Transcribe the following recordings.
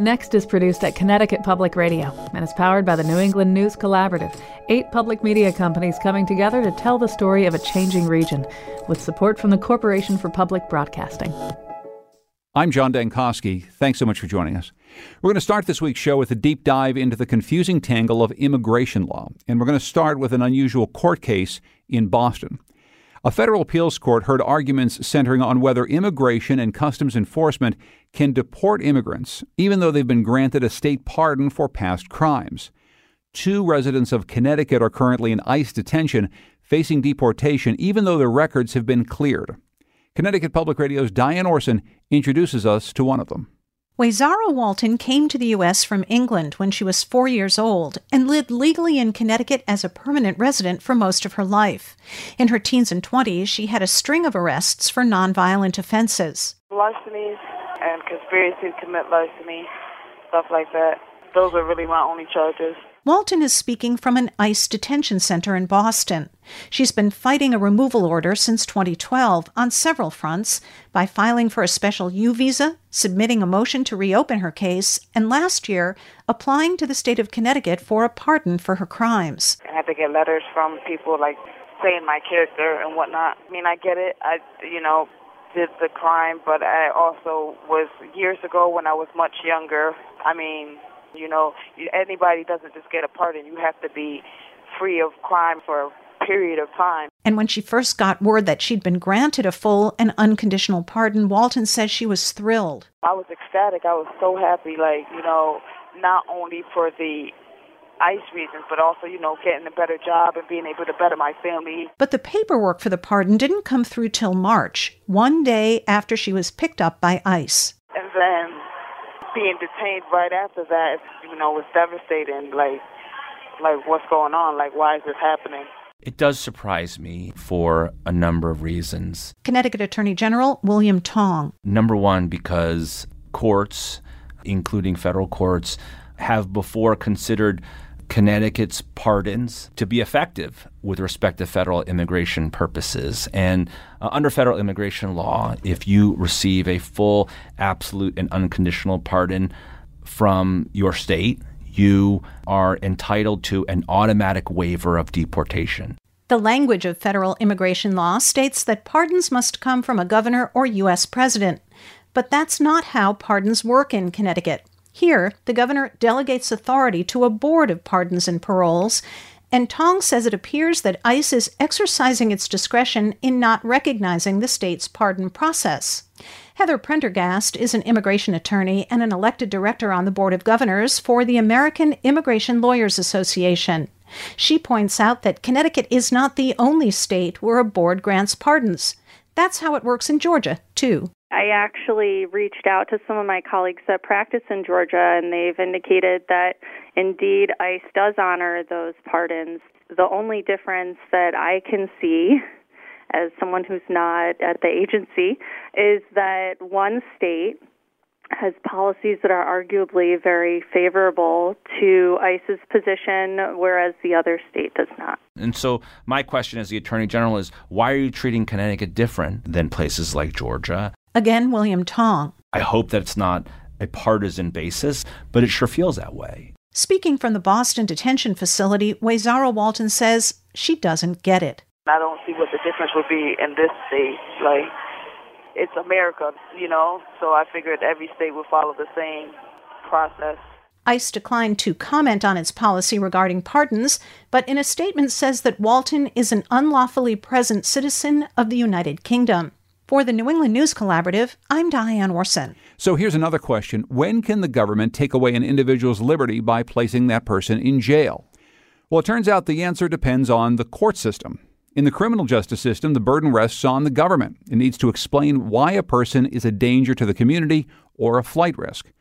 Next is produced at Connecticut Public Radio and is powered by the New England News Collaborative, eight public media companies coming together to tell the story of a changing region, with support from the Corporation for Public Broadcasting. I'm John Dankosky. Thanks so much for joining us. We're going to start this week's show with a deep dive into the confusing tangle of immigration law, and we're going to start with an unusual court case in Boston. A federal appeals court heard arguments centering on whether immigration and customs enforcement can deport immigrants, even though they've been granted a state pardon for past crimes. Two residents of Connecticut are currently in ICE detention, facing deportation, even though their records have been cleared. Connecticut Public Radio's Diane Orson introduces us to one of them. Wayzaro Walton came to the U.S. from England when she was four years old and lived legally in Connecticut as a permanent resident for most of her life. In her teens and 20s, she had a string of arrests for nonviolent offenses. Larcenies and conspiracy to commit larceny, stuff like that. Those are really my only charges. Walton is speaking from an ICE detention center in Boston. She's been fighting a removal order since 2012 on several fronts by filing for a special U visa, submitting a motion to reopen her case, and last year applying to the state of Connecticut for a pardon for her crimes. I had to get letters from people like saying my character and whatnot. I mean, I get it. I, you know, did the crime, but I also was years ago when I was much younger. I mean, you know, anybody doesn't just get a pardon. You have to be free of crime for a period of time. And when she first got word that she'd been granted a full and unconditional pardon, Walton says she was thrilled. I was ecstatic. I was so happy, like, you know, not only for the ICE reasons, but also, you know, getting a better job and being able to better my family. But the paperwork for the pardon didn't come through till March, one day after she was picked up by ICE. And then being detained right after that, you know, was devastating. Like, like what's going on? Like, why is this happening? It does surprise me for a number of reasons. Connecticut Attorney General William Tong. Number one, because courts, including federal courts, have before considered Connecticut's pardons to be effective with respect to federal immigration purposes. And uh, under federal immigration law, if you receive a full, absolute, and unconditional pardon from your state, you are entitled to an automatic waiver of deportation. The language of federal immigration law states that pardons must come from a governor or U.S. president. But that's not how pardons work in Connecticut. Here, the governor delegates authority to a board of pardons and paroles, and Tong says it appears that ICE is exercising its discretion in not recognizing the state's pardon process. Heather Prendergast is an immigration attorney and an elected director on the Board of Governors for the American Immigration Lawyers Association. She points out that Connecticut is not the only state where a board grants pardons. That's how it works in Georgia, too. I actually reached out to some of my colleagues that practice in Georgia, and they've indicated that indeed ICE does honor those pardons. The only difference that I can see as someone who's not at the agency is that one state has policies that are arguably very favorable to ICE's position, whereas the other state does not. And so, my question as the Attorney General is why are you treating Connecticut different than places like Georgia? Again, William Tong. I hope that it's not a partisan basis, but it sure feels that way. Speaking from the Boston detention facility, Wayzaro Walton says she doesn't get it. I don't see what the difference would be in this state. Like, it's America, you know, so I figured every state would follow the same process. ICE declined to comment on its policy regarding pardons, but in a statement says that Walton is an unlawfully present citizen of the United Kingdom. For the New England News Collaborative, I'm Diane Orson. So here's another question When can the government take away an individual's liberty by placing that person in jail? Well, it turns out the answer depends on the court system. In the criminal justice system, the burden rests on the government. It needs to explain why a person is a danger to the community or a flight risk.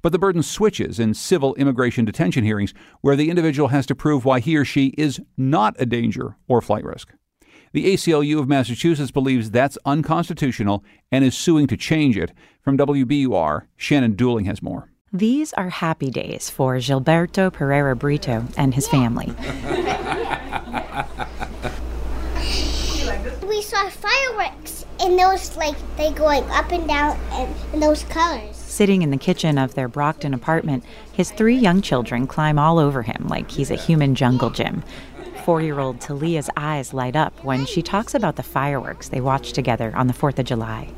But the burden switches in civil immigration detention hearings where the individual has to prove why he or she is not a danger or flight risk. The ACLU of Massachusetts believes that's unconstitutional and is suing to change it. From WBUR, Shannon Dooling has more. These are happy days for Gilberto Pereira Brito and his family. we saw fireworks, and those like they going up and down, and, and those colors. Sitting in the kitchen of their Brockton apartment, his three young children climb all over him like he's a human jungle gym four year old Talia's eyes light up when she talks about the fireworks they watched together on the 4th of July.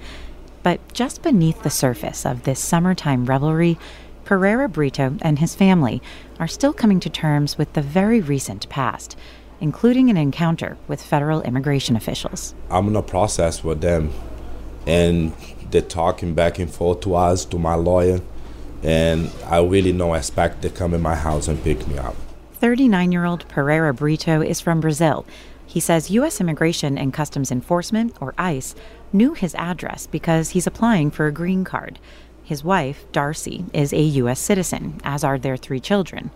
But just beneath the surface of this summertime revelry, Pereira Brito and his family are still coming to terms with the very recent past, including an encounter with federal immigration officials. I'm in a process with them, and they're talking back and forth to us, to my lawyer, and I really don't expect to come in my house and pick me up. 39 year old Pereira Brito is from Brazil. He says U.S. Immigration and Customs Enforcement, or ICE, knew his address because he's applying for a green card. His wife, Darcy, is a U.S. citizen, as are their three children.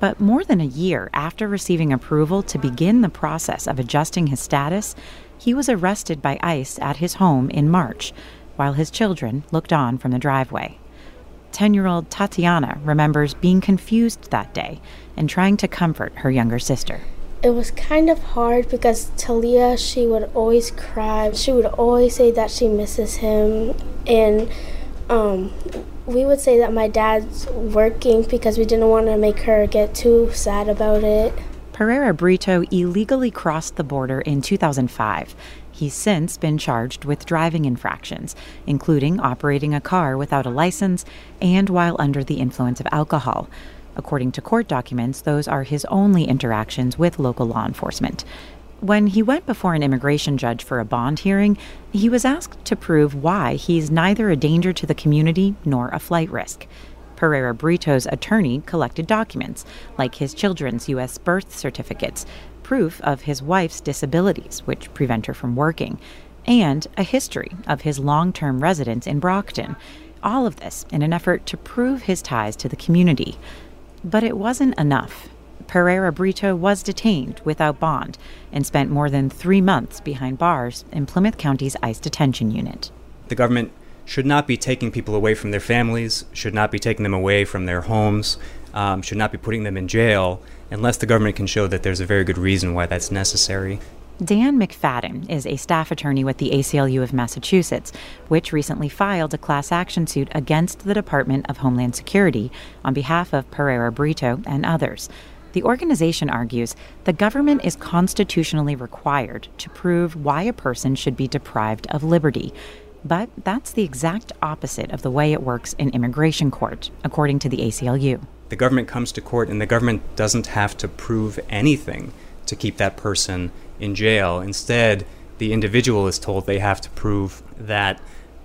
But more than a year after receiving approval to begin the process of adjusting his status, he was arrested by ICE at his home in March, while his children looked on from the driveway. 10 year old Tatiana remembers being confused that day and trying to comfort her younger sister. It was kind of hard because Talia, she would always cry. She would always say that she misses him. And um, we would say that my dad's working because we didn't want to make her get too sad about it. Pereira Brito illegally crossed the border in 2005 He's since been charged with driving infractions, including operating a car without a license and while under the influence of alcohol. According to court documents, those are his only interactions with local law enforcement. When he went before an immigration judge for a bond hearing, he was asked to prove why he's neither a danger to the community nor a flight risk. Pereira Brito's attorney collected documents, like his children's U.S. birth certificates, proof of his wife's disabilities, which prevent her from working, and a history of his long term residence in Brockton. All of this in an effort to prove his ties to the community. But it wasn't enough. Pereira Brito was detained without bond and spent more than three months behind bars in Plymouth County's ICE detention unit. The government should not be taking people away from their families, should not be taking them away from their homes, um, should not be putting them in jail unless the government can show that there's a very good reason why that's necessary. Dan McFadden is a staff attorney with the ACLU of Massachusetts, which recently filed a class action suit against the Department of Homeland Security on behalf of Pereira Brito and others. The organization argues the government is constitutionally required to prove why a person should be deprived of liberty. But that's the exact opposite of the way it works in immigration court, according to the ACLU the government comes to court and the government doesn't have to prove anything to keep that person in jail. Instead, the individual is told they have to prove that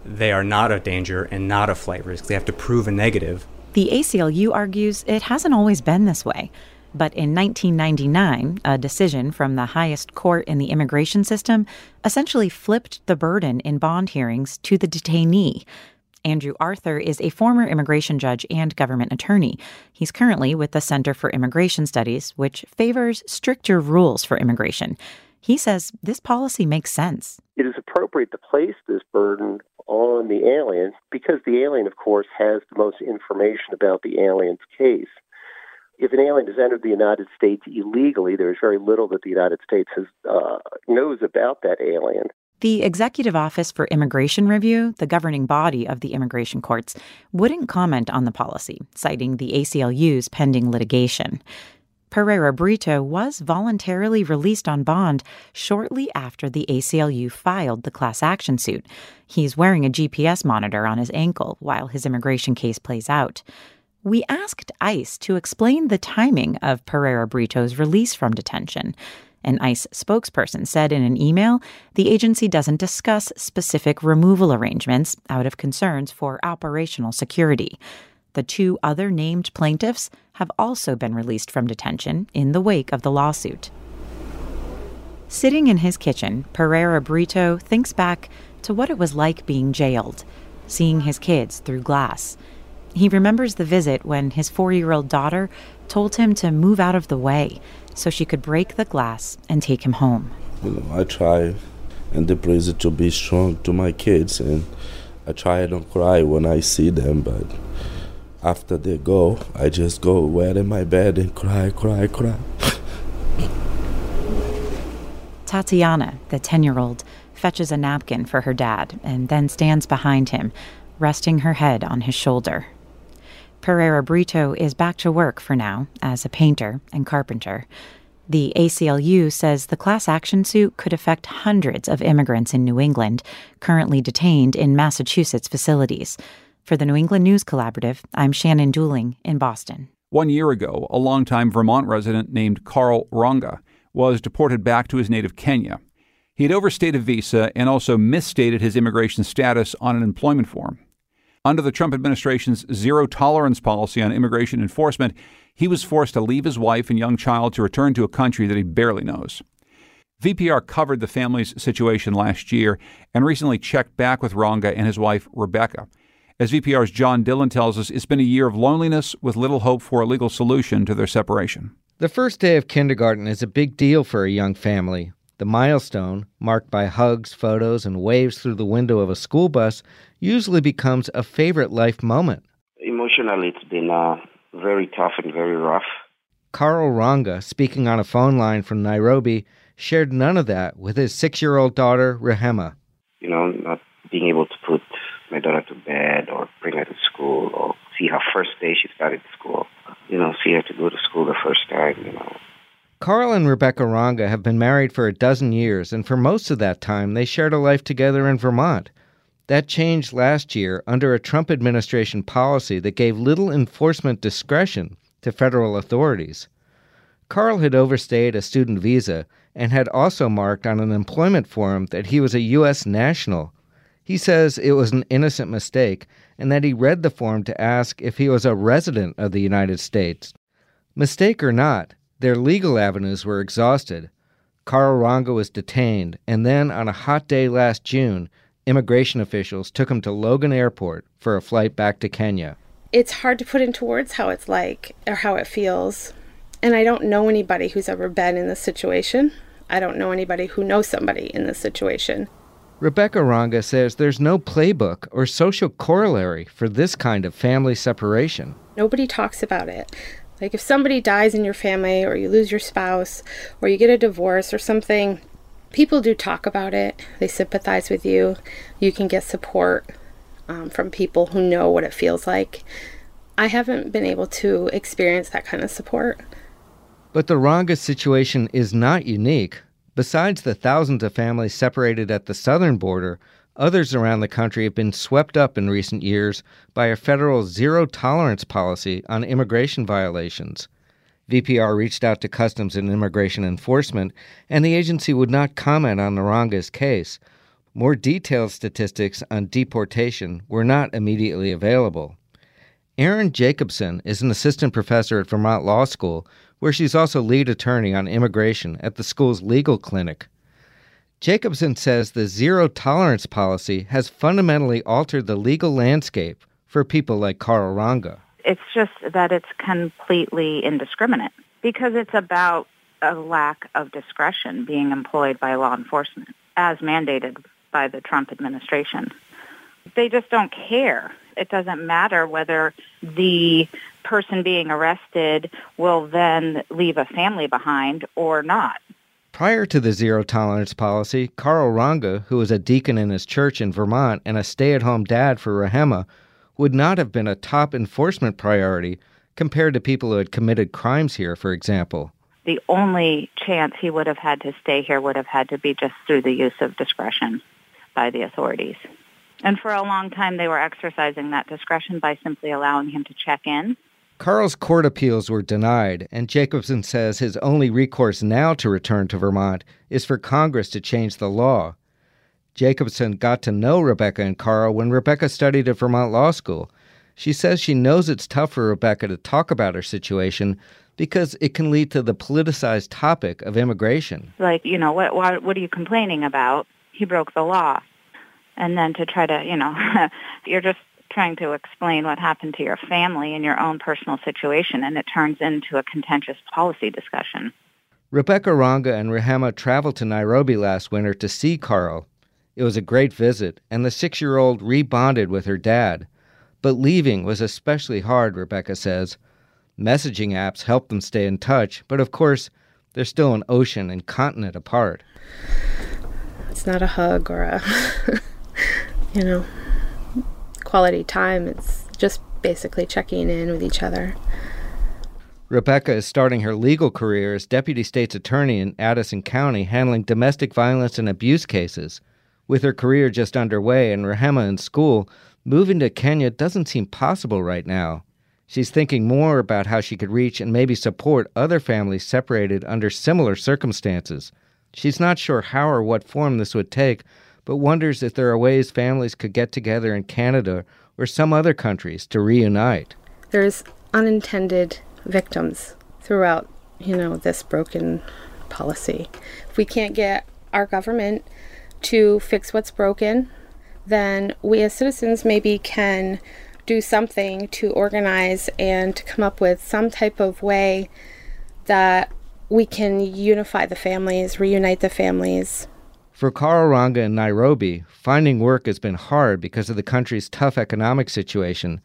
they are not a danger and not a flight risk. They have to prove a negative. The ACLU argues it hasn't always been this way. But in 1999, a decision from the highest court in the immigration system essentially flipped the burden in bond hearings to the detainee. Andrew Arthur is a former immigration judge and government attorney. He's currently with the Center for Immigration Studies, which favors stricter rules for immigration. He says this policy makes sense. It is appropriate to place this burden on the alien because the alien, of course, has the most information about the alien's case. If an alien has entered the United States illegally, there is very little that the United States has, uh, knows about that alien. The Executive Office for Immigration Review, the governing body of the immigration courts, wouldn't comment on the policy, citing the ACLU's pending litigation. Pereira Brito was voluntarily released on bond shortly after the ACLU filed the class action suit. He's wearing a GPS monitor on his ankle while his immigration case plays out. We asked ICE to explain the timing of Pereira Brito's release from detention. An ICE spokesperson said in an email the agency doesn't discuss specific removal arrangements out of concerns for operational security. The two other named plaintiffs have also been released from detention in the wake of the lawsuit. Sitting in his kitchen, Pereira Brito thinks back to what it was like being jailed, seeing his kids through glass. He remembers the visit when his four year old daughter told him to move out of the way so she could break the glass and take him home. You know, I try and the prison to be strong to my kids, and I try I don't cry when I see them, but after they go, I just go wet in my bed and cry, cry, cry. Tatiana, the 10 year old, fetches a napkin for her dad and then stands behind him, resting her head on his shoulder. Pereira Brito is back to work for now as a painter and carpenter. The ACLU says the class action suit could affect hundreds of immigrants in New England currently detained in Massachusetts facilities. For the New England News Collaborative, I'm Shannon Dooling in Boston. One year ago, a longtime Vermont resident named Carl Ronga was deported back to his native Kenya. He had overstayed a visa and also misstated his immigration status on an employment form. Under the Trump administration's zero tolerance policy on immigration enforcement, he was forced to leave his wife and young child to return to a country that he barely knows. VPR covered the family's situation last year and recently checked back with Ronga and his wife, Rebecca. As VPR's John Dillon tells us, it's been a year of loneliness with little hope for a legal solution to their separation. The first day of kindergarten is a big deal for a young family. The milestone, marked by hugs, photos, and waves through the window of a school bus, usually becomes a favorite life moment. Emotionally, it's been uh, very tough and very rough. Carl Ronga, speaking on a phone line from Nairobi, shared none of that with his six year old daughter, Rehema. You know, not being able to put my daughter to bed or bring her to school or see her first day she started school. You know, see her to go to school the first time, you know. Carl and Rebecca Ronga have been married for a dozen years, and for most of that time, they shared a life together in Vermont. That changed last year under a Trump administration policy that gave little enforcement discretion to federal authorities. Carl had overstayed a student visa and had also marked on an employment form that he was a U.S. national. He says it was an innocent mistake and that he read the form to ask if he was a resident of the United States. Mistake or not, their legal avenues were exhausted. Carl Ronga was detained, and then on a hot day last June, immigration officials took him to Logan Airport for a flight back to Kenya. It's hard to put into words how it's like or how it feels. And I don't know anybody who's ever been in this situation. I don't know anybody who knows somebody in this situation. Rebecca Ronga says there's no playbook or social corollary for this kind of family separation. Nobody talks about it. Like if somebody dies in your family or you lose your spouse or you get a divorce or something, people do talk about it. They sympathize with you. You can get support um, from people who know what it feels like. I haven't been able to experience that kind of support. But the Ronga situation is not unique. Besides the thousands of families separated at the southern border, others around the country have been swept up in recent years by a federal zero tolerance policy on immigration violations. VPR reached out to Customs and Immigration Enforcement, and the agency would not comment on Naranga's case. More detailed statistics on deportation were not immediately available. Erin Jacobson is an assistant professor at Vermont Law School where she's also lead attorney on immigration at the school's legal clinic. Jacobson says the zero tolerance policy has fundamentally altered the legal landscape for people like Carl Ronga. It's just that it's completely indiscriminate because it's about a lack of discretion being employed by law enforcement as mandated by the Trump administration. They just don't care. It doesn't matter whether the person being arrested will then leave a family behind or not. Prior to the zero tolerance policy, Carl Ronga, who was a deacon in his church in Vermont and a stay at home dad for Rehema, would not have been a top enforcement priority compared to people who had committed crimes here, for example. The only chance he would have had to stay here would have had to be just through the use of discretion by the authorities. And for a long time, they were exercising that discretion by simply allowing him to check in Carl's court appeals were denied, and Jacobson says his only recourse now to return to Vermont is for Congress to change the law. Jacobson got to know Rebecca and Carl when Rebecca studied at Vermont Law School. She says she knows it's tough for Rebecca to talk about her situation because it can lead to the politicized topic of immigration. Like, you know, what, what, what are you complaining about? He broke the law. And then to try to, you know, you're just trying to explain what happened to your family and your own personal situation, and it turns into a contentious policy discussion. Rebecca Ranga and Rehema traveled to Nairobi last winter to see Carl. It was a great visit, and the six year old rebonded with her dad. But leaving was especially hard, Rebecca says. Messaging apps help them stay in touch, but of course, they're still an ocean and continent apart. It's not a hug or a, you know, quality time. It's just basically checking in with each other. Rebecca is starting her legal career as deputy state's attorney in Addison County, handling domestic violence and abuse cases. With her career just underway and Rehema in school, moving to Kenya doesn't seem possible right now. She's thinking more about how she could reach and maybe support other families separated under similar circumstances. She's not sure how or what form this would take, but wonders if there are ways families could get together in Canada or some other countries to reunite. There's unintended victims throughout, you know, this broken policy. If we can't get our government to fix what's broken, then we as citizens maybe can do something to organize and to come up with some type of way that we can unify the families, reunite the families. For Carl Ranga in Nairobi, finding work has been hard because of the country's tough economic situation.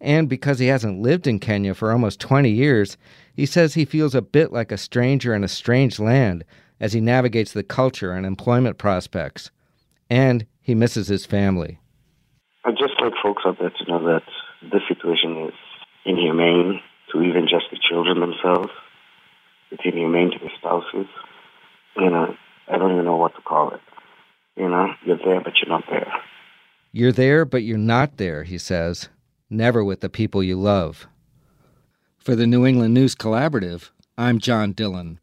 And because he hasn't lived in Kenya for almost 20 years, he says he feels a bit like a stranger in a strange land as he navigates the culture and employment prospects. And he misses his family. I'd just like folks out there to know that this situation is inhumane to even just the children themselves. It's inhumane to the spouses. You know, I don't even know what to call it. You know, you're there, but you're not there. You're there, but you're not there, he says. Never with the people you love. For the New England News Collaborative, I'm John Dillon.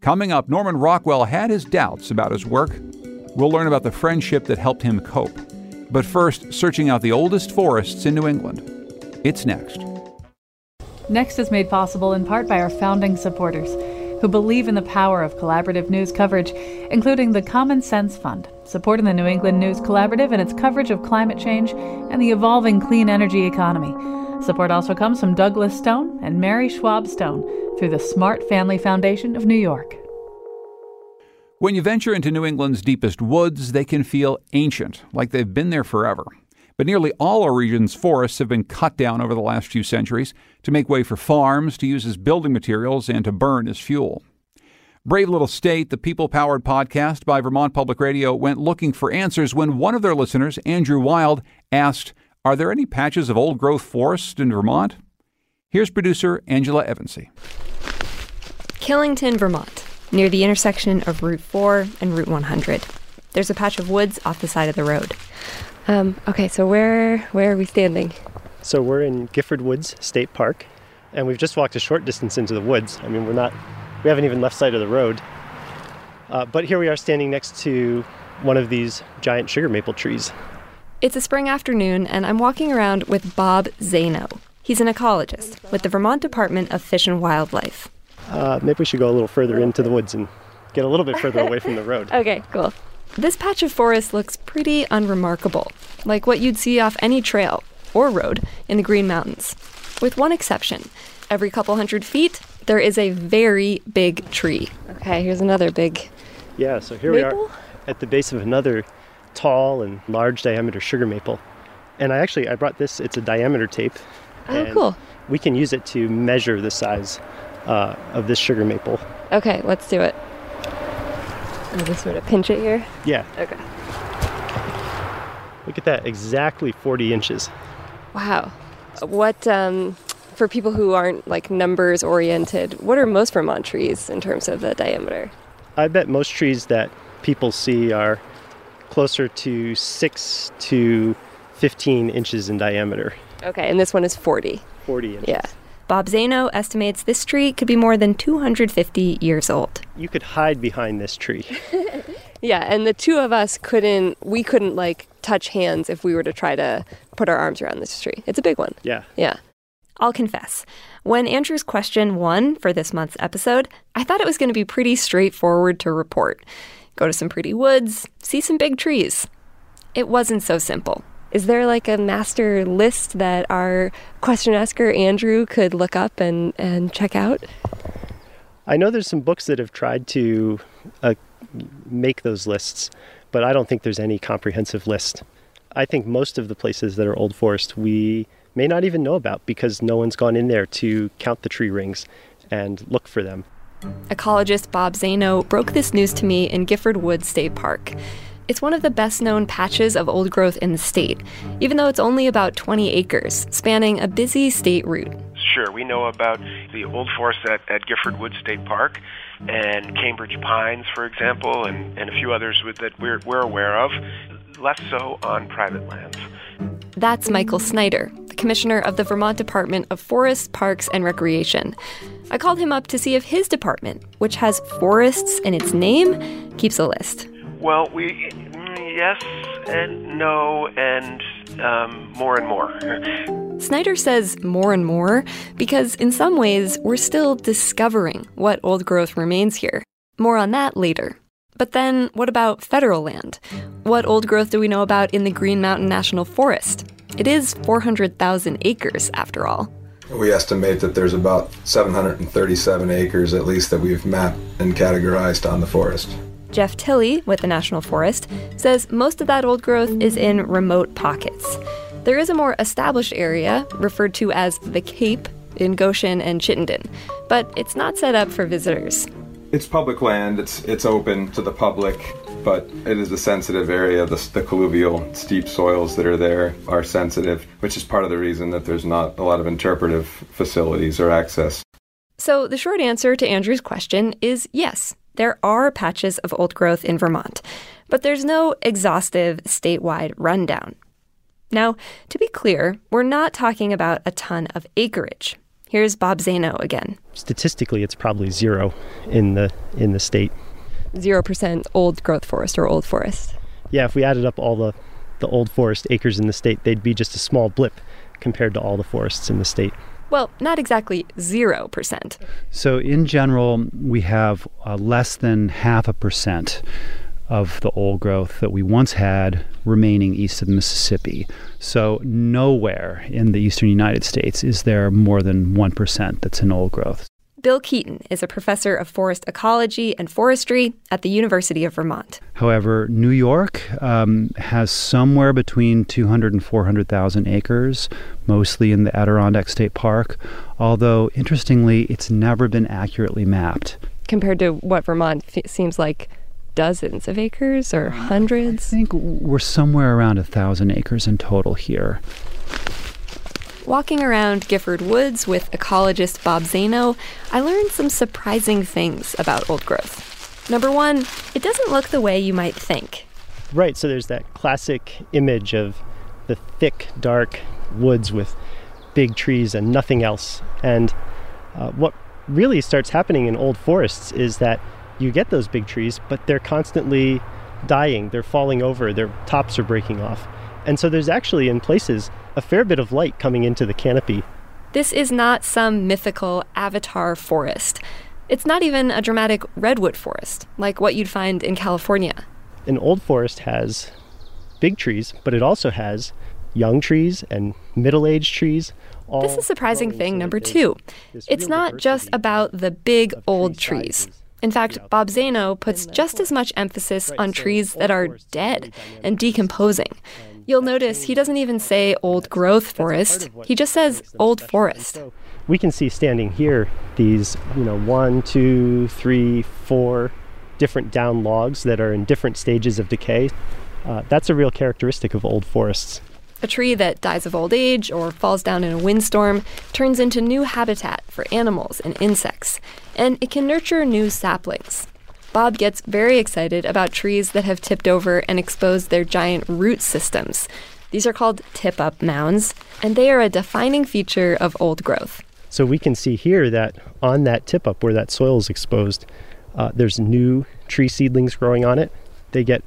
Coming up, Norman Rockwell had his doubts about his work. We'll learn about the friendship that helped him cope. But first, searching out the oldest forests in New England. It's next. Next is made possible in part by our founding supporters who believe in the power of collaborative news coverage, including the Common Sense Fund, supporting the New England News Collaborative and its coverage of climate change and the evolving clean energy economy. Support also comes from Douglas Stone and Mary Schwab Stone through the Smart Family Foundation of New York. When you venture into New England's deepest woods, they can feel ancient, like they've been there forever. But nearly all our region's forests have been cut down over the last few centuries to make way for farms, to use as building materials, and to burn as fuel. Brave Little State, the people powered podcast by Vermont Public Radio, went looking for answers when one of their listeners, Andrew Wild, asked, Are there any patches of old growth forest in Vermont? Here's producer Angela Evancie. Killington, Vermont near the intersection of Route 4 and Route 100. There's a patch of woods off the side of the road. Um, okay, so where where are we standing? So we're in Gifford Woods State Park, and we've just walked a short distance into the woods. I mean, we're not, we haven't even left sight of the road. Uh, but here we are standing next to one of these giant sugar maple trees. It's a spring afternoon, and I'm walking around with Bob Zaino. He's an ecologist with the Vermont Department of Fish and Wildlife. Uh, maybe we should go a little further into the woods and get a little bit further away from the road. Okay, cool. This patch of forest looks pretty unremarkable, like what you'd see off any trail or road in the Green Mountains. With one exception. Every couple hundred feet, there is a very big tree. Okay, here's another big. Yeah, so here maple? we are at the base of another tall and large diameter sugar maple. And I actually I brought this, it's a diameter tape. Oh, cool. We can use it to measure the size uh, of this sugar maple. Okay, let's do it. I'll just sort of pinch it here. Yeah. Okay. Look at that, exactly 40 inches. Wow. What, um, for people who aren't like numbers oriented, what are most Vermont trees in terms of the diameter? I bet most trees that people see are closer to 6 to 15 inches in diameter. Okay, and this one is 40. 40 inches. Yeah. Bob Zaino estimates this tree could be more than 250 years old. You could hide behind this tree. Yeah, and the two of us couldn't, we couldn't like touch hands if we were to try to put our arms around this tree. It's a big one. Yeah. Yeah. I'll confess, when Andrew's question won for this month's episode, I thought it was going to be pretty straightforward to report. Go to some pretty woods, see some big trees. It wasn't so simple. Is there like a master list that our question asker Andrew could look up and, and check out? I know there's some books that have tried to uh, make those lists, but I don't think there's any comprehensive list. I think most of the places that are Old Forest we may not even know about because no one's gone in there to count the tree rings and look for them. Ecologist Bob Zaino broke this news to me in Gifford Woods State Park. It's one of the best known patches of old growth in the state, even though it's only about 20 acres, spanning a busy state route. Sure, we know about the old forest at, at Gifford Woods State Park and Cambridge Pines, for example, and, and a few others with, that we're, we're aware of, less so on private lands. That's Michael Snyder, the commissioner of the Vermont Department of Forests, Parks, and Recreation. I called him up to see if his department, which has forests in its name, keeps a list. Well, we yes and no and um, more and more. Snyder says more and more because, in some ways, we're still discovering what old growth remains here. More on that later. But then, what about federal land? What old growth do we know about in the Green Mountain National Forest? It is 400,000 acres, after all. We estimate that there's about 737 acres at least that we've mapped and categorized on the forest. Jeff Tilley with the National Forest says most of that old growth is in remote pockets. There is a more established area, referred to as the Cape, in Goshen and Chittenden, but it's not set up for visitors. It's public land, it's, it's open to the public, but it is a sensitive area. The, the colluvial, steep soils that are there are sensitive, which is part of the reason that there's not a lot of interpretive facilities or access. So, the short answer to Andrew's question is yes, there are patches of old growth in Vermont, but there's no exhaustive statewide rundown. Now, to be clear, we're not talking about a ton of acreage. Here's Bob Zaino again. Statistically, it's probably zero in the in the state. Zero percent old growth forest or old forest. Yeah, if we added up all the the old forest acres in the state, they'd be just a small blip compared to all the forests in the state. Well, not exactly 0%. So, in general, we have uh, less than half a percent of the old growth that we once had remaining east of the Mississippi. So, nowhere in the eastern United States is there more than 1% that's an old growth. Bill Keeton is a professor of forest ecology and forestry at the University of Vermont. However, New York um, has somewhere between 200 and 400,000 acres, mostly in the Adirondack State Park, although interestingly, it's never been accurately mapped. Compared to what Vermont f- seems like dozens of acres or hundreds? I think we're somewhere around a thousand acres in total here. Walking around Gifford Woods with ecologist Bob Zaino, I learned some surprising things about old growth. Number one, it doesn't look the way you might think. Right, so there's that classic image of the thick, dark woods with big trees and nothing else. And uh, what really starts happening in old forests is that you get those big trees, but they're constantly dying, they're falling over, their tops are breaking off. And so there's actually, in places, a fair bit of light coming into the canopy. This is not some mythical avatar forest. It's not even a dramatic redwood forest, like what you'd find in California. An old forest has big trees, but it also has young trees and middle aged trees. This is surprising thing number two. It's not just about the big old trees. In fact, Bob Zaino puts just as much emphasis on trees that are dead and decomposing. You'll notice he doesn't even say old growth forest, he just says old forest. We can see standing here these, you know, one, two, three, four different down logs that are in different stages of decay. Uh, that's a real characteristic of old forests. A tree that dies of old age or falls down in a windstorm turns into new habitat for animals and insects, and it can nurture new saplings. Bob gets very excited about trees that have tipped over and exposed their giant root systems. These are called tip up mounds, and they are a defining feature of old growth. So we can see here that on that tip up where that soil is exposed, uh, there's new tree seedlings growing on it. They get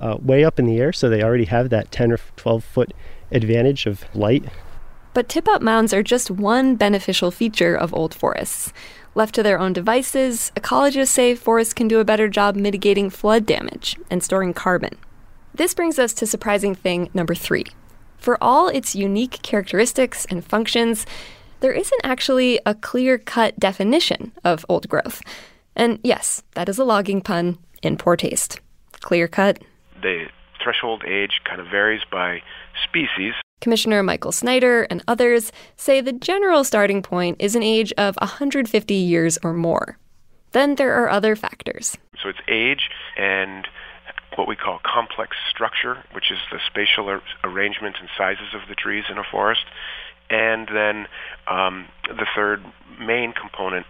uh, way up in the air, so they already have that 10 or 12 foot advantage of light. But tip up mounds are just one beneficial feature of old forests. Left to their own devices, ecologists say forests can do a better job mitigating flood damage and storing carbon. This brings us to surprising thing number three. For all its unique characteristics and functions, there isn't actually a clear cut definition of old growth. And yes, that is a logging pun in poor taste. Clear cut. The threshold age kind of varies by species. Commissioner Michael Snyder and others say the general starting point is an age of 150 years or more. Then there are other factors. So it's age and what we call complex structure, which is the spatial ar- arrangement and sizes of the trees in a forest. And then um, the third main component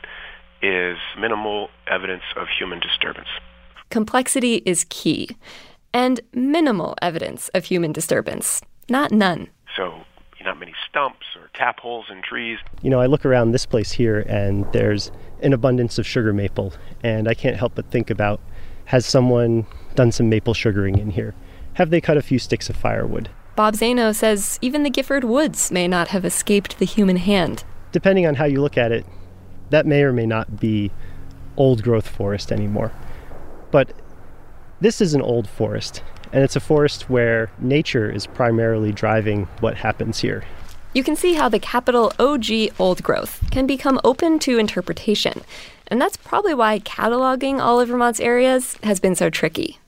is minimal evidence of human disturbance. Complexity is key, and minimal evidence of human disturbance, not none. So, not many stumps or tap holes in trees. You know, I look around this place here and there's an abundance of sugar maple, and I can't help but think about has someone done some maple sugaring in here? Have they cut a few sticks of firewood? Bob Zaino says even the Gifford Woods may not have escaped the human hand. Depending on how you look at it, that may or may not be old growth forest anymore. But this is an old forest, and it's a forest where nature is primarily driving what happens here. You can see how the capital OG old growth can become open to interpretation. And that's probably why cataloging all of Vermont's areas has been so tricky.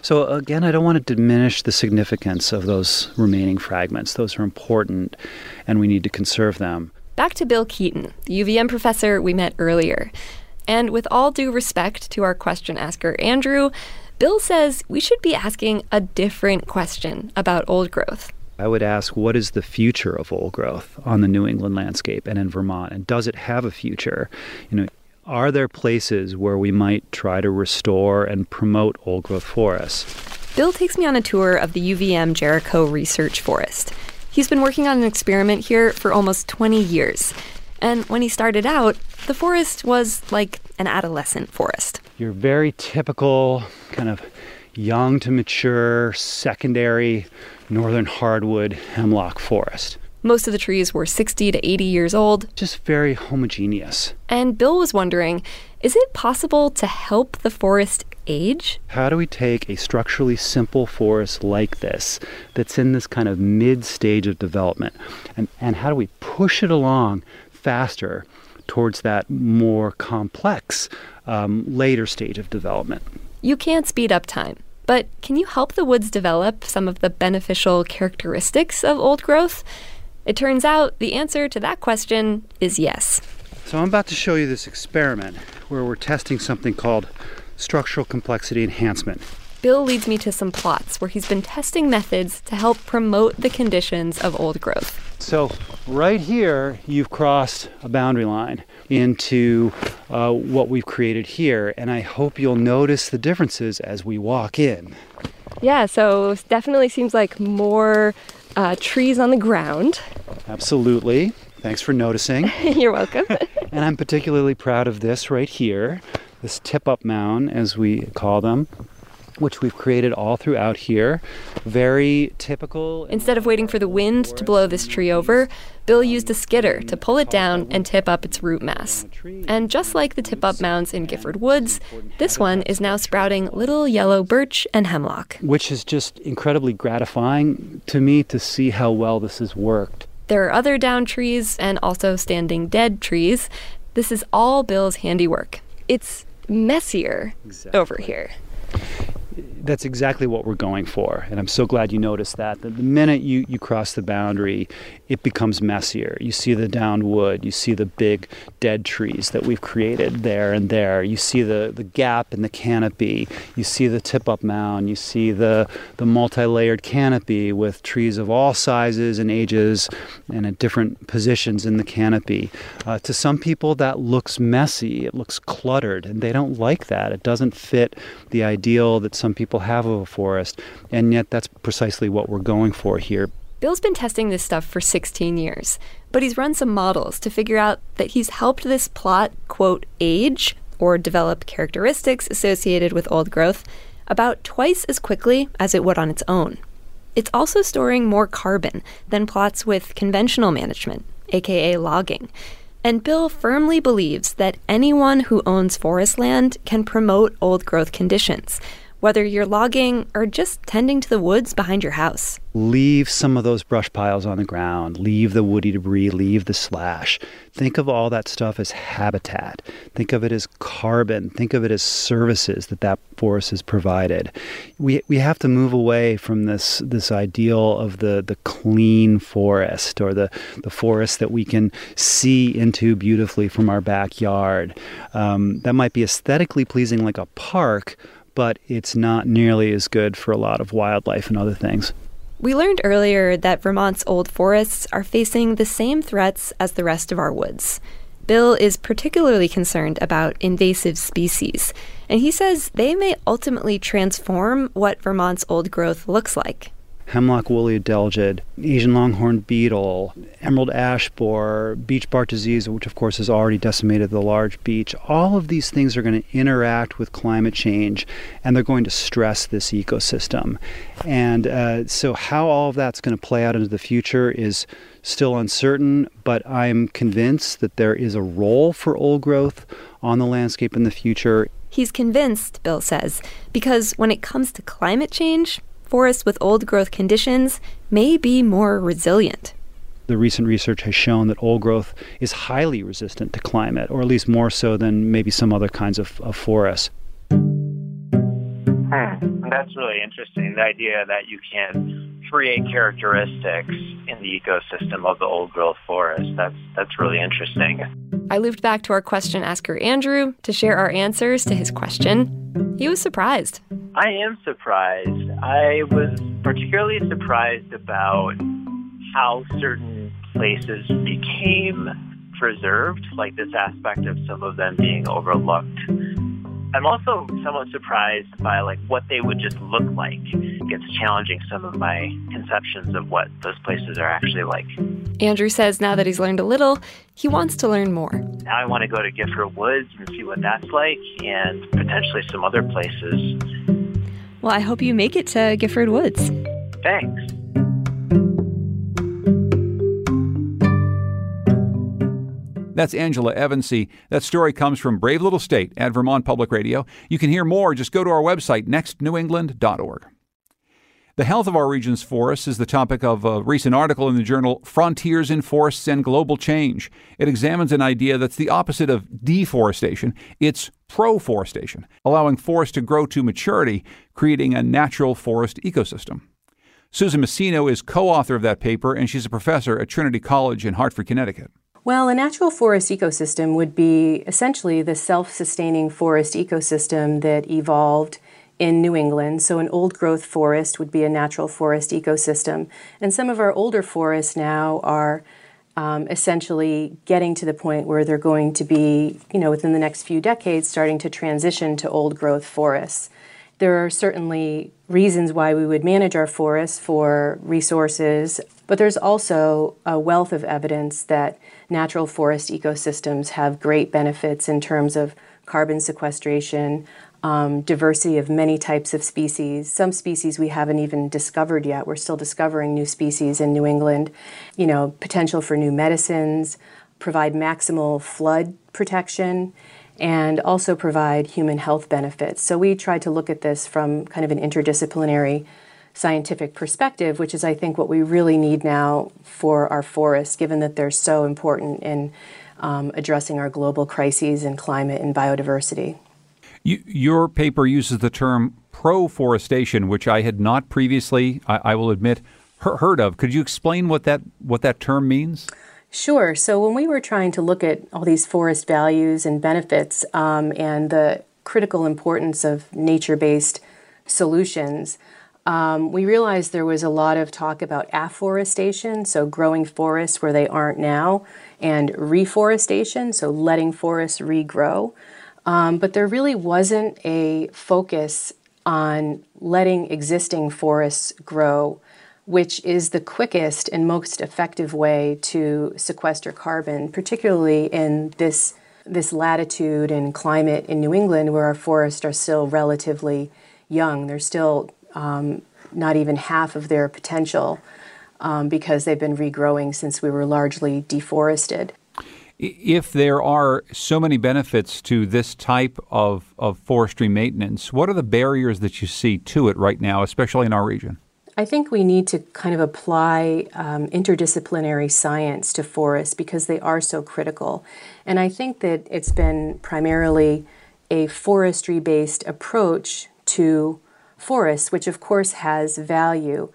So, again, I don't want to diminish the significance of those remaining fragments. Those are important, and we need to conserve them. Back to Bill Keeton, the UVM professor we met earlier. And with all due respect to our question asker, Andrew, Bill says we should be asking a different question about old growth. I would ask, what is the future of old growth on the New England landscape and in Vermont? And does it have a future? You know, are there places where we might try to restore and promote old growth forests? Bill takes me on a tour of the UVM Jericho Research Forest. He's been working on an experiment here for almost 20 years. And when he started out, the forest was like an adolescent forest. Your very typical kind of young to mature secondary northern hardwood hemlock forest. Most of the trees were 60 to 80 years old. Just very homogeneous. And Bill was wondering is it possible to help the forest age? How do we take a structurally simple forest like this, that's in this kind of mid stage of development, and, and how do we push it along faster towards that more complex um, later stage of development? You can't speed up time. But can you help the woods develop some of the beneficial characteristics of old growth? It turns out the answer to that question is yes. So I'm about to show you this experiment where we're testing something called structural complexity enhancement. Bill leads me to some plots where he's been testing methods to help promote the conditions of old growth. So, right here, you've crossed a boundary line into uh, what we've created here, and I hope you'll notice the differences as we walk in. Yeah, so definitely seems like more uh, trees on the ground. Absolutely. Thanks for noticing. You're welcome. and I'm particularly proud of this right here, this tip up mound, as we call them which we've created all throughout here. Very typical. Instead of waiting for the wind to blow this tree over, Bill used a skidder to pull it down and tip up its root mass. And just like the tip up mounds in Gifford Woods, this one is now sprouting little yellow birch and hemlock. Which is just incredibly gratifying to me to see how well this has worked. There are other down trees and also standing dead trees. This is all Bill's handiwork. It's messier exactly. over here that's exactly what we're going for. And I'm so glad you noticed that. The, minute you, you cross the boundary, it becomes messier. You see the downed wood, you see the big dead trees that we've created there and there. You see the, the gap in the canopy, you see the tip up mound, you see the, the multi layered canopy with trees of all sizes and ages and at different positions in the canopy. Uh, to some people, that looks messy, it looks cluttered, and they don't like that. It doesn't fit the ideal that some people have of a forest, and yet that's precisely what we're going for here. Bill's been testing this stuff for 16 years, but he's run some models to figure out that he's helped this plot, quote, age or develop characteristics associated with old growth about twice as quickly as it would on its own. It's also storing more carbon than plots with conventional management, aka logging. And Bill firmly believes that anyone who owns forest land can promote old growth conditions, whether you're logging or just tending to the woods behind your house. Leave some of those brush piles on the ground, leave the woody debris, leave the slash. Think of all that stuff as habitat. Think of it as carbon. Think of it as services that that forest has provided. We, we have to move away from this, this ideal of the, the clean forest or the, the forest that we can see into beautifully from our backyard. Um, that might be aesthetically pleasing like a park, but it's not nearly as good for a lot of wildlife and other things. We learned earlier that Vermont's old forests are facing the same threats as the rest of our woods. Bill is particularly concerned about invasive species, and he says they may ultimately transform what Vermont's old growth looks like hemlock woolly adelgid, Asian longhorn beetle, emerald ash borer, beech bark disease, which of course has already decimated the large beech. All of these things are going to interact with climate change and they're going to stress this ecosystem. And uh, so, how all of that's going to play out into the future is still uncertain, but I'm convinced that there is a role for old growth on the landscape in the future. He's convinced, Bill says, because when it comes to climate change, forests with old growth conditions may be more resilient. The recent research has shown that old growth is highly resistant to climate, or at least more so than maybe some other kinds of, of forests. Hmm, that's really interesting. The idea that you can create characteristics in the ecosystem of the old growth forest. That's that's really interesting. I looped back to our question asker Andrew to share our answers to his question. He was surprised. I am surprised. I was particularly surprised about how certain places became preserved, like this aspect of some of them being overlooked. I'm also somewhat surprised by like what they would just look like. It's challenging some of my conceptions of what those places are actually like. Andrew says now that he's learned a little, he wants to learn more. Now I want to go to Gifford Woods and see what that's like and potentially some other places. Well, I hope you make it to Gifford Woods. Thanks. That's Angela Evancie. That story comes from Brave Little State at Vermont Public Radio. You can hear more. Just go to our website, nextnewengland.org. The health of our region's forests is the topic of a recent article in the journal Frontiers in Forests and Global Change. It examines an idea that's the opposite of deforestation. It's proforestation, allowing forests to grow to maturity, creating a natural forest ecosystem. Susan Masino is co author of that paper, and she's a professor at Trinity College in Hartford, Connecticut. Well, a natural forest ecosystem would be essentially the self sustaining forest ecosystem that evolved in New England. So, an old growth forest would be a natural forest ecosystem. And some of our older forests now are um, essentially getting to the point where they're going to be, you know, within the next few decades, starting to transition to old growth forests. There are certainly reasons why we would manage our forests for resources, but there's also a wealth of evidence that natural forest ecosystems have great benefits in terms of carbon sequestration, um, diversity of many types of species. Some species we haven't even discovered yet. We're still discovering new species in New England. You know, potential for new medicines, provide maximal flood protection, and also provide human health benefits. So we tried to look at this from kind of an interdisciplinary scientific perspective, which is, I think, what we really need now for our forests, given that they're so important in um, addressing our global crises in climate and biodiversity. You, your paper uses the term proforestation, which I had not previously, I, I will admit, heard of. Could you explain what that what that term means? Sure. So when we were trying to look at all these forest values and benefits um, and the critical importance of nature-based solutions, um, we realized there was a lot of talk about afforestation, so growing forests where they aren't now, and reforestation, so letting forests regrow. Um, but there really wasn't a focus on letting existing forests grow, which is the quickest and most effective way to sequester carbon, particularly in this, this latitude and climate in New England where our forests are still relatively young. They're still um, not even half of their potential um, because they've been regrowing since we were largely deforested. If there are so many benefits to this type of, of forestry maintenance, what are the barriers that you see to it right now, especially in our region? I think we need to kind of apply um, interdisciplinary science to forests because they are so critical. And I think that it's been primarily a forestry based approach to forests, which of course has value.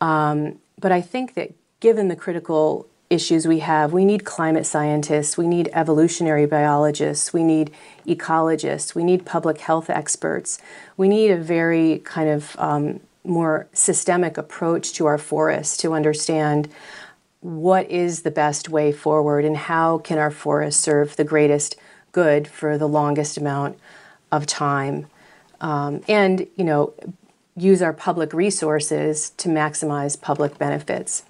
Um, but I think that given the critical issues we have, we need climate scientists, we need evolutionary biologists, we need ecologists, we need public health experts. We need a very kind of um, more systemic approach to our forests to understand what is the best way forward and how can our forests serve the greatest good for the longest amount of time. Um, and, you know, use our public resources to maximize public benefits.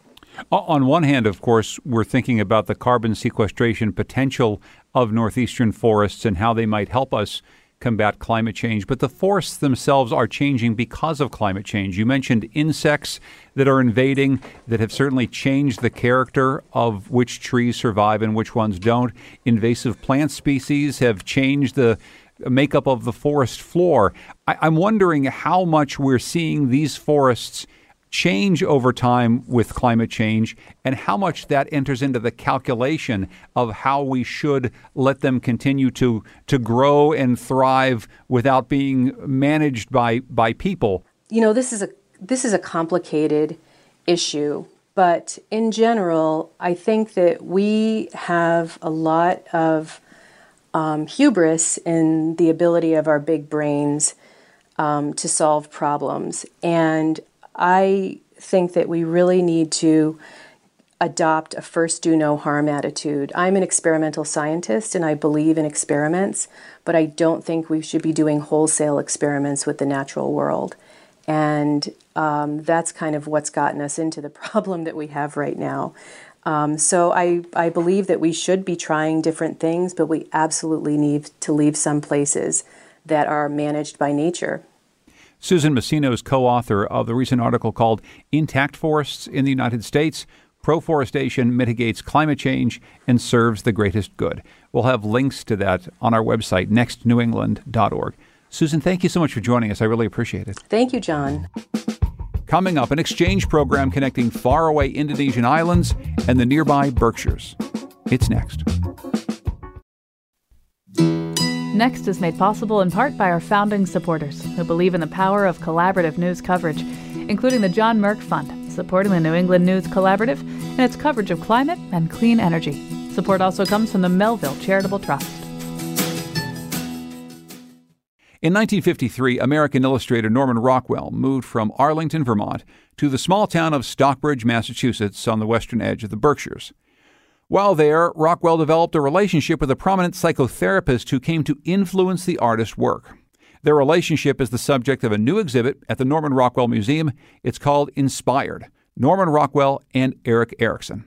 On one hand, of course, we're thinking about the carbon sequestration potential of northeastern forests and how they might help us combat climate change, but the forests themselves are changing because of climate change. You mentioned insects that are invading that have certainly changed the character of which trees survive and which ones don't. Invasive plant species have changed the makeup of the forest floor. I, am wondering how much we're seeing these forests change over time with climate change and how much that enters into the calculation of how we should let them continue to to grow and thrive without being managed by by people. You know, this is a this is a complicated issue, but in general, I think that we have a lot of um, hubris in the ability of our big brains um, to solve problems. And I think that we really need to adopt a first do no harm attitude. I'm an experimental scientist and I believe in experiments, but I don't think we should be doing wholesale experiments with the natural world. And um, that's kind of what's gotten us into the problem that we have right now. Um, so I, I believe that we should be trying different things, but we absolutely need to leave some places that are managed by nature. Susan Masino is co author of the recent article called Intact Forests in the United States Proforestation Mitigates Climate Change and Serves the Greatest Good. We'll have links to that on our website, nextnewengland.org. Susan, thank you so much for joining us. I really appreciate it. Thank you, John. Coming up, an exchange program connecting faraway Indonesian islands and the nearby Berkshires. It's next. Next is made possible in part by our founding supporters who believe in the power of collaborative news coverage, including the John Merck Fund, supporting the New England News Collaborative and its coverage of climate and clean energy. Support also comes from the Melville Charitable Trust. In 1953, American illustrator Norman Rockwell moved from Arlington, Vermont, to the small town of Stockbridge, Massachusetts, on the western edge of the Berkshires. While there, Rockwell developed a relationship with a prominent psychotherapist who came to influence the artist's work. Their relationship is the subject of a new exhibit at the Norman Rockwell Museum. It's called Inspired Norman Rockwell and Erik Erikson.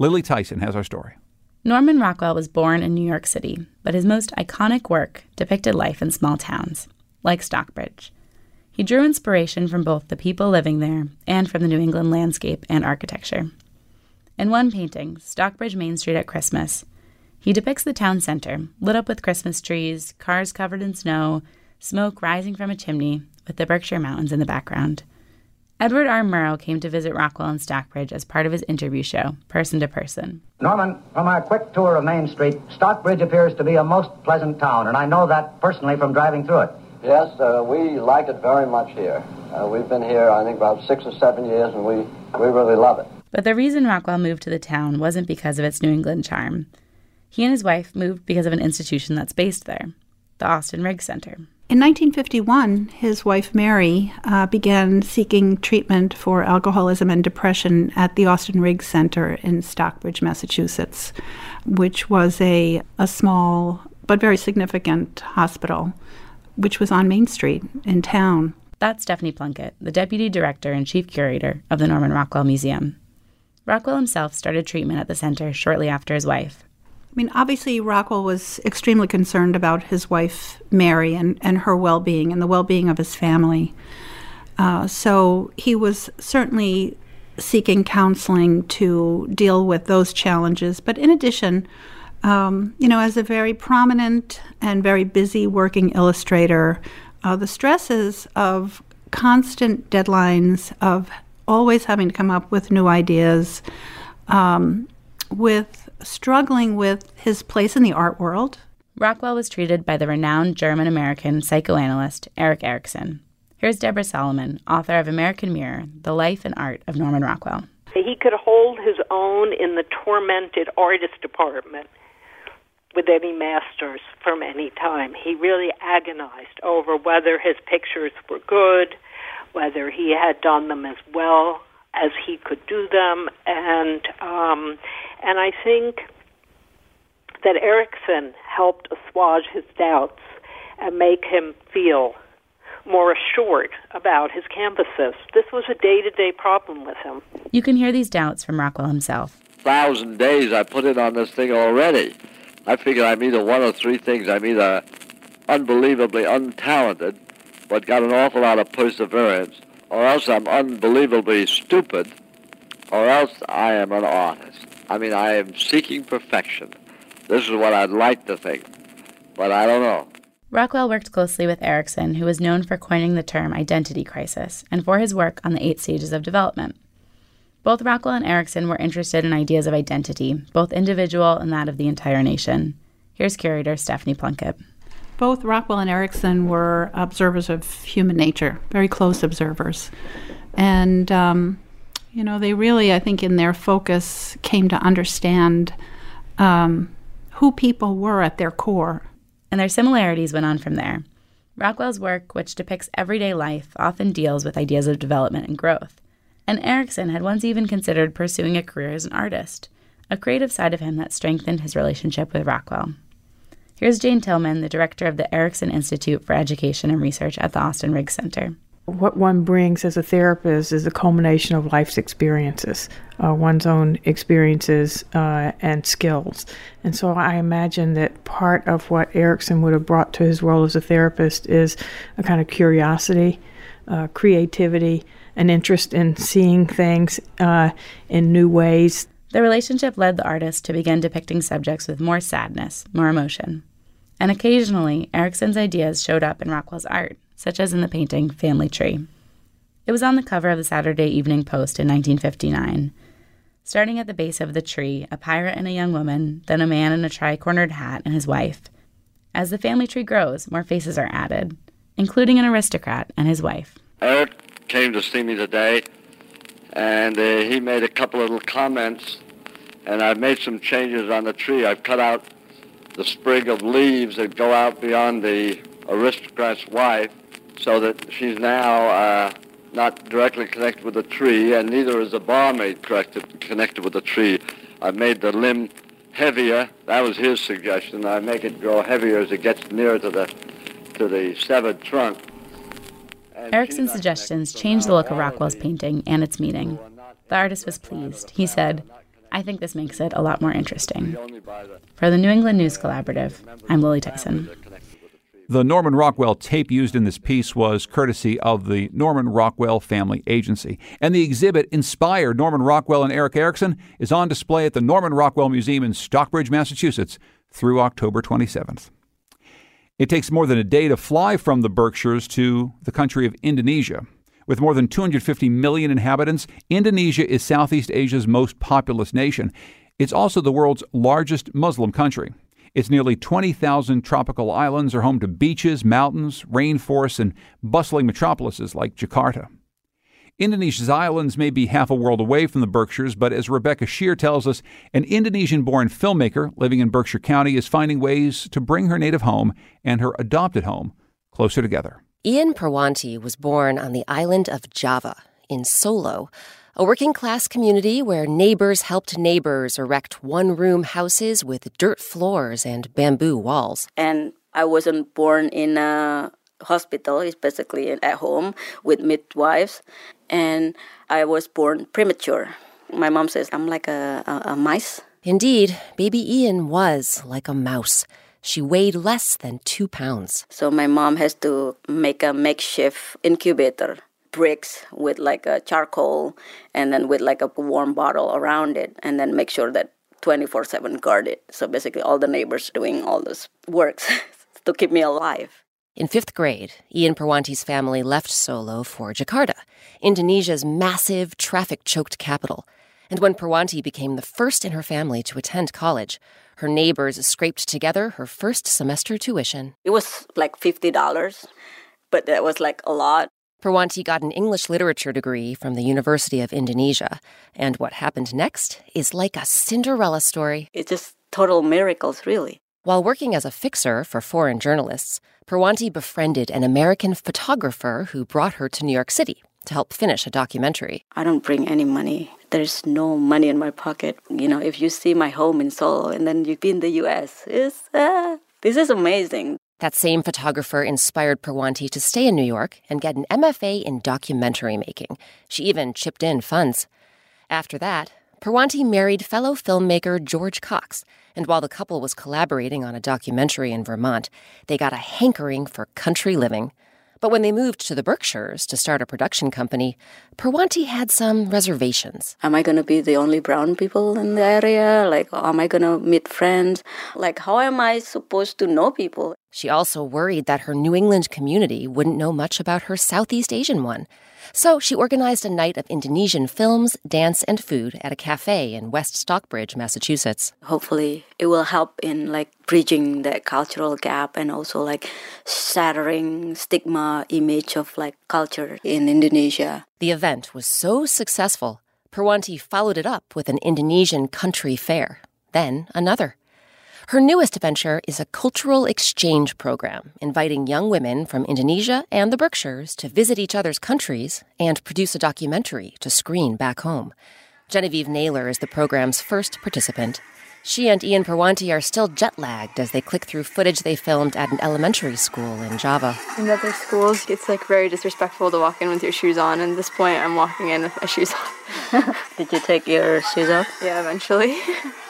Lily Tyson has our story. Norman Rockwell was born in New York City, but his most iconic work depicted life in small towns, like Stockbridge. He drew inspiration from both the people living there and from the New England landscape and architecture. In one painting, Stockbridge Main Street at Christmas, he depicts the town center, lit up with Christmas trees, cars covered in snow, smoke rising from a chimney, with the Berkshire Mountains in the background. Edward R. Murrow came to visit Rockwell and Stockbridge as part of his interview show, Person to Person. Norman, from our quick tour of Main Street, Stockbridge appears to be a most pleasant town, and I know that personally from driving through it. Yes, uh, we like it very much here. Uh, we've been here, I think, about six or seven years, and we, we really love it. But the reason Rockwell moved to the town wasn't because of its New England charm. He and his wife moved because of an institution that's based there, the Austen Riggs Center. In 1951, his wife Mary uh, began seeking treatment for alcoholism and depression at the Austen Riggs Center in Stockbridge, Massachusetts, which was a, a small but very significant hospital, which was on Main Street in town. That's Stephanie Plunkett, the deputy director and chief curator of the Norman Rockwell Museum. Rockwell himself started treatment at the center shortly after his wife. I mean, obviously, Rockwell was extremely concerned about his wife, Mary, and, and her well being and the well being of his family. Uh, so he was certainly seeking counseling to deal with those challenges. But in addition, Um, you know, as a very prominent and very busy working illustrator, uh, the stresses of constant deadlines, of always having to come up with new ideas, um, with struggling with his place in the art world. Rockwell was treated by the renowned German American psychoanalyst Erik Erikson. Here's Deborah Solomon, author of American Mirror The Life and Art of Norman Rockwell. He could hold his own in the tormented artist department with any masters from any time. He really agonized over whether his pictures were good, whether he had done them as well as he could do them, and um, and I think that Erikson helped assuage his doubts and make him feel more assured about his canvases. This was a day to day problem with him. You can hear these doubts from Rockwell himself. Thousand days I put in on this thing already. I figure I'm either one of three things. I'm either unbelievably untalented, but got an awful lot of perseverance, or else I'm unbelievably stupid, or else I am an artist. I mean, I am seeking perfection. This is what I'd like to think, but I don't know. Rockwell worked closely with Erikson, who was known for coining the term identity crisis, and for his work on the eight stages of development. Both Rockwell and Erikson were interested in ideas of identity, both individual and that of the entire nation. Here's curator Stephanie Plunkett. Both Rockwell and Erikson were observers of human nature, very close observers. And, um, you know, they really, I think, in their focus came to understand um, who people were at their core. And their similarities went on from there. Rockwell's work, which depicts everyday life, often deals with ideas of development and growth and Erikson had once even considered pursuing a career as an artist, a creative side of him that strengthened his relationship with Rockwell. Here's Jane Tillman, the director of the Erikson Institute for Education and Research at the Austen Riggs Center. What one brings as a therapist is a culmination of life's experiences, uh, one's own experiences uh, and skills. And so I imagine that part of what Erikson would have brought to his role as a therapist is a kind of curiosity, uh, creativity, an interest in seeing things uh, in new ways. The relationship led the artist to begin depicting subjects with more sadness, more emotion. And occasionally, Erikson's ideas showed up in Rockwell's art, such as in the painting Family Tree. It was on the cover of the Saturday Evening Post in 1959. Starting at the base of the tree, a pirate and a young woman, then a man in a tri cornered hat and his wife. As the family tree grows, more faces are added, including an aristocrat and his wife. Erik came to see me today, and uh, he made a couple of little comments, and I've made some changes on the tree. I've cut out the sprig of leaves that go out beyond the aristocrat's wife, so that she's now uh, not directly connected with the tree, and neither is the barmaid connected, connected with the tree. I've made the limb heavier. That was his suggestion. I make it grow heavier as it gets nearer to the to the severed trunk. Erikson's suggestions changed the look of Rockwell's painting and its meaning. The artist was pleased. He said, I think this makes it a lot more interesting. For the New England News Collaborative, I'm Lily Tyson. The Norman Rockwell tape used in this piece was courtesy of the Norman Rockwell Family Agency. And the exhibit inspired Norman Rockwell and Erik Erikson is on display at the Norman Rockwell Museum in Stockbridge, Massachusetts through October 27th. It takes more than a day to fly from the Berkshires to the country of Indonesia. With more than 250 million inhabitants, Indonesia is Southeast Asia's most populous nation. It's also the world's largest Muslim country. Its nearly 20,000 tropical islands are home to beaches, mountains, rainforests, and bustling metropolises like Jakarta. Indonesia's islands may be half a world away from the Berkshires, but as Rebecca Shear tells us, an Indonesian born filmmaker living in Berkshire County is finding ways to bring her native home and her adopted home closer together. Ian Purwanti was born on the island of Java in Solo, a working class community where neighbors helped neighbors erect one room houses with dirt floors and bamboo walls. And I wasn't born in a hospital, it's basically at home with midwives and I was born premature. My mom says I'm like a, a, a mice. Indeed, baby Ian was like a mouse. She weighed less than two pounds. So my mom has to make a makeshift incubator bricks with like a charcoal and then with like a warm bottle around it and then make sure that 24 7 guarded. So basically, all the neighbors doing all this works to keep me alive. In fifth grade, Ian Purwanti's family left Solo for Jakarta, Indonesia's massive, traffic choked capital. And when Purwanti became the first in her family to attend college, her neighbors scraped together her first semester tuition. It was like $50, but that was like a lot. Purwanti got an English literature degree from the University of Indonesia, and what happened next is like a Cinderella story. It's just total miracles, really. While working as a fixer for foreign journalists, Purwanti befriended an American photographer who brought her to New York City to help finish a documentary. I don't bring any money. There's no money in my pocket. You know, if you see my home in Solo and then you've been in the US, it's, uh, this is amazing. That same photographer inspired Purwanti to stay in New York and get an MFA in documentary making. She even chipped in funds. After that, Purwanti married fellow filmmaker George Cox, and while the couple was collaborating on a documentary in Vermont, they got a hankering for country living. But when they moved to the Berkshires to start a production company, Purwanti had some reservations. Am I going to be the only brown people in the area? Like, am I going to meet friends? Like, how am I supposed to know people? She also worried that her New England community wouldn't know much about her Southeast Asian one. So she organized a night of Indonesian films, dance, and food at a cafe in West Stockbridge, Massachusetts. Hopefully, it will help in like bridging that cultural gap and also like shattering stigma image of like culture in Indonesia. The event was so successful, Purwanti followed it up with an Indonesian country fair, then another. Her newest venture is a cultural exchange program inviting young women from Indonesia and the Berkshires to visit each other's countries and produce a documentary to screen back home. Genevieve Naylor is the program's first participant. She and Ian Purwanti are still jet lagged as they click through footage they filmed at an elementary school in Java. In other schools, it's like very disrespectful to walk in with your shoes on. And at this point, I'm walking in with my shoes on. Did you take your shoes off? Yeah, eventually.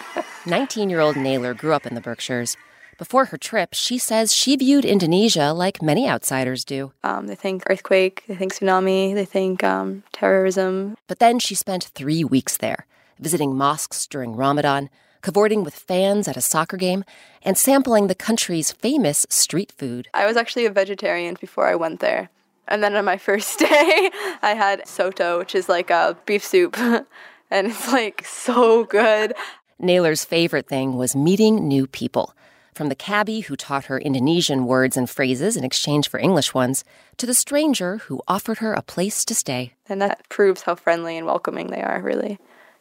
19 year old Naylor grew up in the Berkshires. Before her trip, she says she viewed Indonesia like many outsiders do. Um, they think earthquake, they think tsunami, they think um, terrorism. But then she spent three weeks there, visiting mosques during Ramadan, cavorting with fans at a soccer game, and sampling the country's famous street food. I was actually a vegetarian before I went there. And then on my first day, I had soto, which is like a beef soup. and it's like so good. Naylor's favorite thing was meeting new people. From the cabbie who taught her Indonesian words and phrases in exchange for English ones, to the stranger who offered her a place to stay. And that proves how friendly and welcoming they are, really.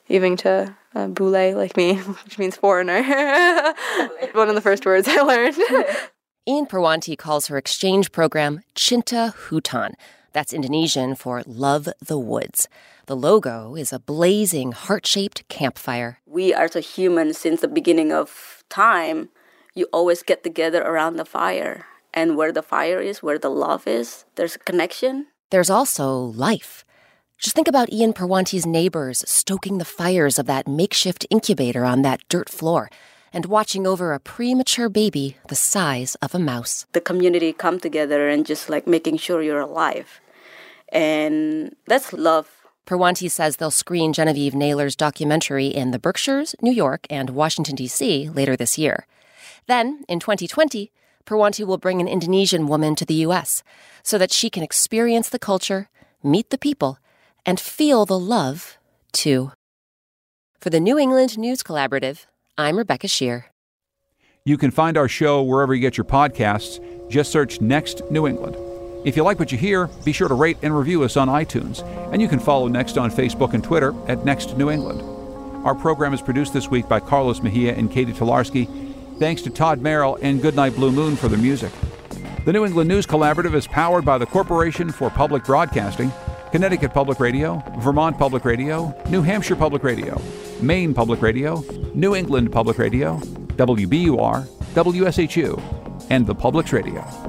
Even to a bule like me, which means foreigner. One of the first words I learned. Ian Purwanti calls her exchange program Cinta Hutan. That's Indonesian for Love the Woods. The logo is a blazing heart shaped campfire. We are the human since the beginning of time. You always get together around the fire. And where the fire is, where the love is, there's a connection. There's also life. Just think about Ian Purwanti's neighbors stoking the fires of that makeshift incubator on that dirt floor and watching over a premature baby the size of a mouse. The community come together and just like making sure you're alive. And that's love Purwanti says they'll screen Genevieve Naylor's documentary in the Berkshires, New York, and Washington, D.C. later this year. Then, in 2020, Purwanti will bring an Indonesian woman to the U.S. so that she can experience the culture, meet the people, and feel the love, too. For the New England News Collaborative, I'm Rebecca Shear. You can find our show wherever you get your podcasts. Just search Next New England. If you like what you hear, be sure to rate and review us on iTunes. And you can follow Next on Facebook and Twitter at Next New England. Our program is produced this week by Carlos Mejia and Katie Tolarski. Thanks to Todd Merrill and Goodnight Blue Moon for the music. The New England News Collaborative is powered by the Corporation for Public Broadcasting, Connecticut Public Radio, Vermont Public Radio, New Hampshire Public Radio, Maine Public Radio, New England Public Radio, WBUR, WSHU, and the Public's Radio.